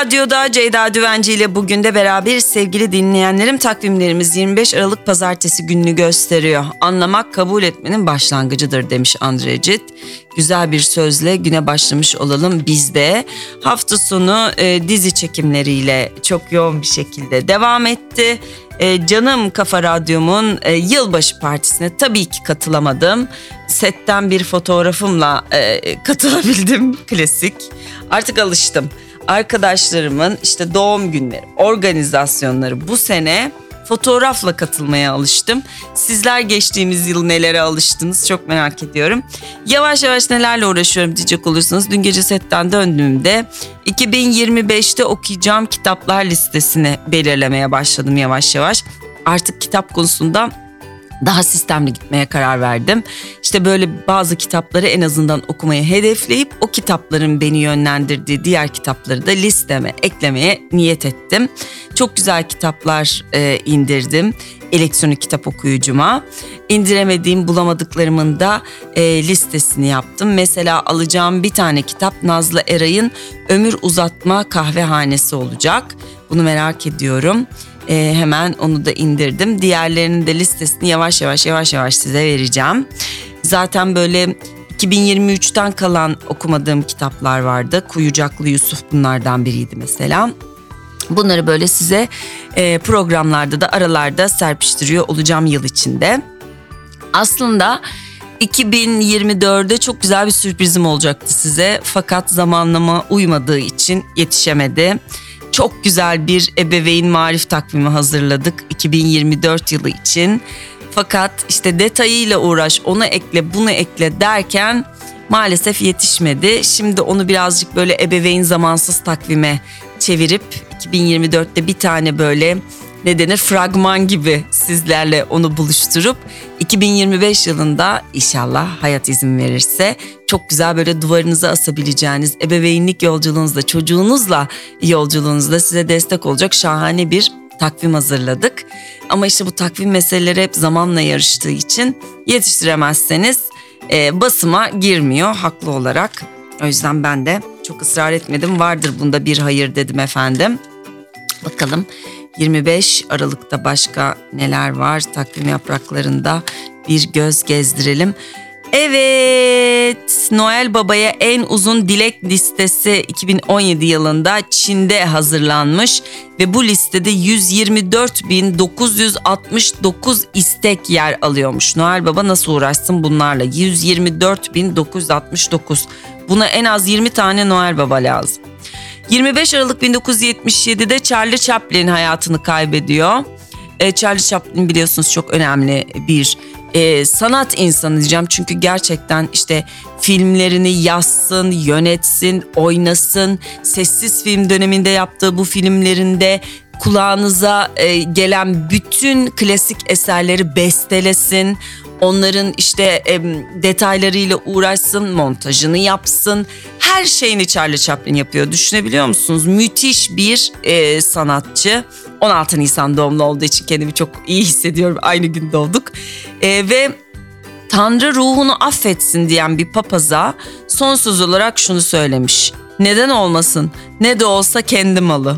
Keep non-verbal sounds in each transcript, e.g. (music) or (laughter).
Radyo'da Ceyda Düvenci ile bugün de beraber sevgili dinleyenlerim takvimlerimiz 25 Aralık Pazartesi gününü gösteriyor. Anlamak kabul etmenin başlangıcıdır demiş Andre Cid. Güzel bir sözle güne başlamış olalım biz de. Hafta sonu e, dizi çekimleriyle çok yoğun bir şekilde devam etti. E, canım Kafa Radyom'un e, yılbaşı partisine tabii ki katılamadım. Setten bir fotoğrafımla e, katılabildim (laughs) klasik. Artık alıştım arkadaşlarımın işte doğum günleri, organizasyonları bu sene fotoğrafla katılmaya alıştım. Sizler geçtiğimiz yıl nelere alıştınız çok merak ediyorum. Yavaş yavaş nelerle uğraşıyorum diyecek olursanız dün gece setten döndüğümde 2025'te okuyacağım kitaplar listesini belirlemeye başladım yavaş yavaş. Artık kitap konusunda daha sistemli gitmeye karar verdim. İşte böyle bazı kitapları en azından okumayı hedefleyip o kitapların beni yönlendirdiği diğer kitapları da listeme eklemeye niyet ettim. Çok güzel kitaplar e, indirdim elektronik kitap okuyucuma. İndiremediğim bulamadıklarımın da e, listesini yaptım. Mesela alacağım bir tane kitap Nazlı Eray'ın Ömür Uzatma Kahvehanesi olacak. Bunu merak ediyorum. E, hemen onu da indirdim. Diğerlerinin de listesini yavaş yavaş yavaş yavaş size vereceğim. Zaten böyle 2023'ten kalan okumadığım kitaplar vardı. Kuyucaklı Yusuf bunlardan biriydi mesela. Bunları böyle size e, programlarda da aralarda serpiştiriyor olacağım yıl içinde. Aslında 2024'de çok güzel bir sürprizim olacaktı size fakat zamanlama uymadığı için yetişemedi. Çok güzel bir ebeveyn marif takvimi hazırladık 2024 yılı için. Fakat işte detayıyla uğraş, onu ekle, bunu ekle derken maalesef yetişmedi. Şimdi onu birazcık böyle ebeveyn zamansız takvime çevirip 2024'te bir tane böyle ne denir fragman gibi sizlerle onu buluşturup 2025 yılında inşallah hayat izin verirse çok güzel böyle duvarınıza asabileceğiniz ebeveynlik yolculuğunuzda çocuğunuzla yolculuğunuzda size destek olacak şahane bir takvim hazırladık. Ama işte bu takvim meseleleri hep zamanla yarıştığı için yetiştiremezseniz e, basıma girmiyor haklı olarak. O yüzden ben de çok ısrar etmedim. Vardır bunda bir hayır dedim efendim. Bakalım 25 Aralık'ta başka neler var takvim yapraklarında bir göz gezdirelim. Evet, Noel Baba'ya en uzun dilek listesi 2017 yılında Çin'de hazırlanmış ve bu listede 124.969 istek yer alıyormuş. Noel Baba nasıl uğraşsın bunlarla? 124.969. Buna en az 20 tane Noel Baba lazım. 25 Aralık 1977'de Charlie Chaplin hayatını kaybediyor. E, Charlie Chaplin biliyorsunuz çok önemli bir e, sanat insanı diyeceğim. Çünkü gerçekten işte filmlerini yazsın, yönetsin, oynasın. Sessiz film döneminde yaptığı bu filmlerinde kulağınıza e, gelen bütün klasik eserleri bestelesin. Onların işte e, detaylarıyla uğraşsın, montajını yapsın. Her şeyini Charlie Chaplin yapıyor. Düşünebiliyor musunuz? Müthiş bir e, sanatçı. 16 Nisan doğumlu olduğu için kendimi çok iyi hissediyorum. Aynı gün doğduk. E, ve Tanrı ruhunu affetsin diyen bir papaza son söz olarak şunu söylemiş. Neden olmasın? Ne de olsa kendi malı.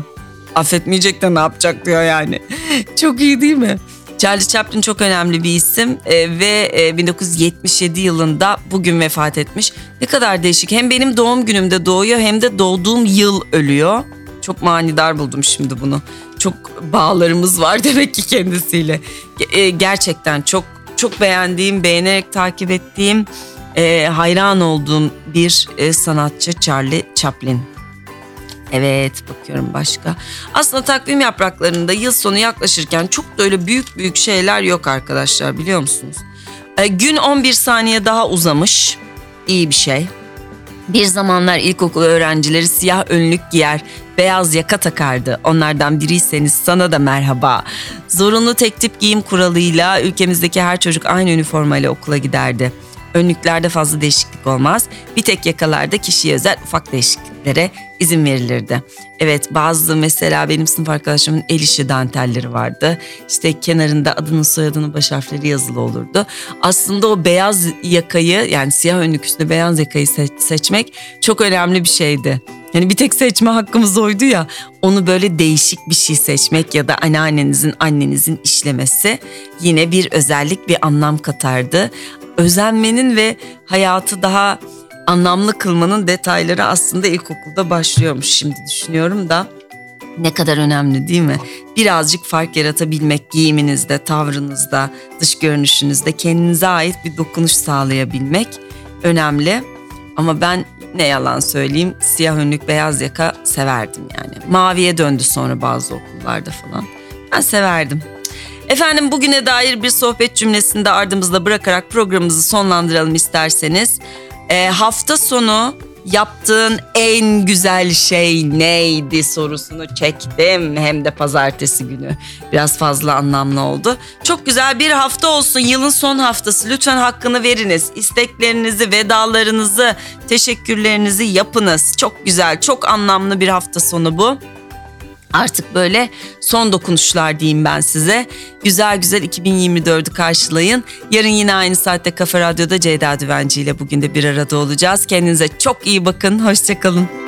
Affetmeyecek de ne yapacak diyor yani. (laughs) çok iyi değil mi? Charlie Chaplin çok önemli bir isim e, ve e, 1977 yılında bugün vefat etmiş. Ne kadar değişik. Hem benim doğum günümde doğuyor hem de doğduğum yıl ölüyor. Çok manidar buldum şimdi bunu. Çok bağlarımız var (laughs) demek ki kendisiyle. E, gerçekten çok çok beğendiğim, beğenerek takip ettiğim, e, hayran olduğum bir e, sanatçı Charlie Chaplin. Evet bakıyorum başka. Aslında takvim yapraklarında yıl sonu yaklaşırken çok da öyle büyük büyük şeyler yok arkadaşlar biliyor musunuz? E, gün 11 saniye daha uzamış. İyi bir şey. Bir zamanlar ilkokul öğrencileri siyah önlük giyer, beyaz yaka takardı. Onlardan biriyseniz sana da merhaba. Zorunlu tek tip giyim kuralıyla ülkemizdeki her çocuk aynı üniformayla okula giderdi. Önlüklerde fazla değişiklik olmaz. Bir tek yakalarda kişiye özel ufak değişikliklere izin verilirdi. Evet bazı mesela benim sınıf arkadaşımın el işi dantelleri vardı. İşte kenarında adının soyadının baş harfleri yazılı olurdu. Aslında o beyaz yakayı yani siyah önlük üstünde beyaz yakayı seçmek çok önemli bir şeydi. Yani bir tek seçme hakkımız oydu ya onu böyle değişik bir şey seçmek ya da anneannenizin annenizin işlemesi yine bir özellik bir anlam katardı. Özenmenin ve hayatı daha anlamlı kılmanın detayları aslında ilkokulda başlıyormuş şimdi düşünüyorum da. Ne kadar önemli değil mi? Birazcık fark yaratabilmek giyiminizde, tavrınızda, dış görünüşünüzde kendinize ait bir dokunuş sağlayabilmek önemli. Ama ben ne yalan söyleyeyim siyah önlük beyaz yaka severdim yani. Maviye döndü sonra bazı okullarda falan. Ben severdim. Efendim bugüne dair bir sohbet cümlesini de ardımızda bırakarak programımızı sonlandıralım isterseniz. E, hafta sonu yaptığın en güzel şey neydi sorusunu çektim. Hem de pazartesi günü. Biraz fazla anlamlı oldu. Çok güzel bir hafta olsun. Yılın son haftası. Lütfen hakkını veriniz. İsteklerinizi, vedalarınızı, teşekkürlerinizi yapınız. Çok güzel, çok anlamlı bir hafta sonu bu. Artık böyle son dokunuşlar diyeyim ben size. Güzel güzel 2024'ü karşılayın. Yarın yine aynı saatte Kafa Radyo'da Ceyda Düvenci ile bugün de bir arada olacağız. Kendinize çok iyi bakın. Hoşçakalın.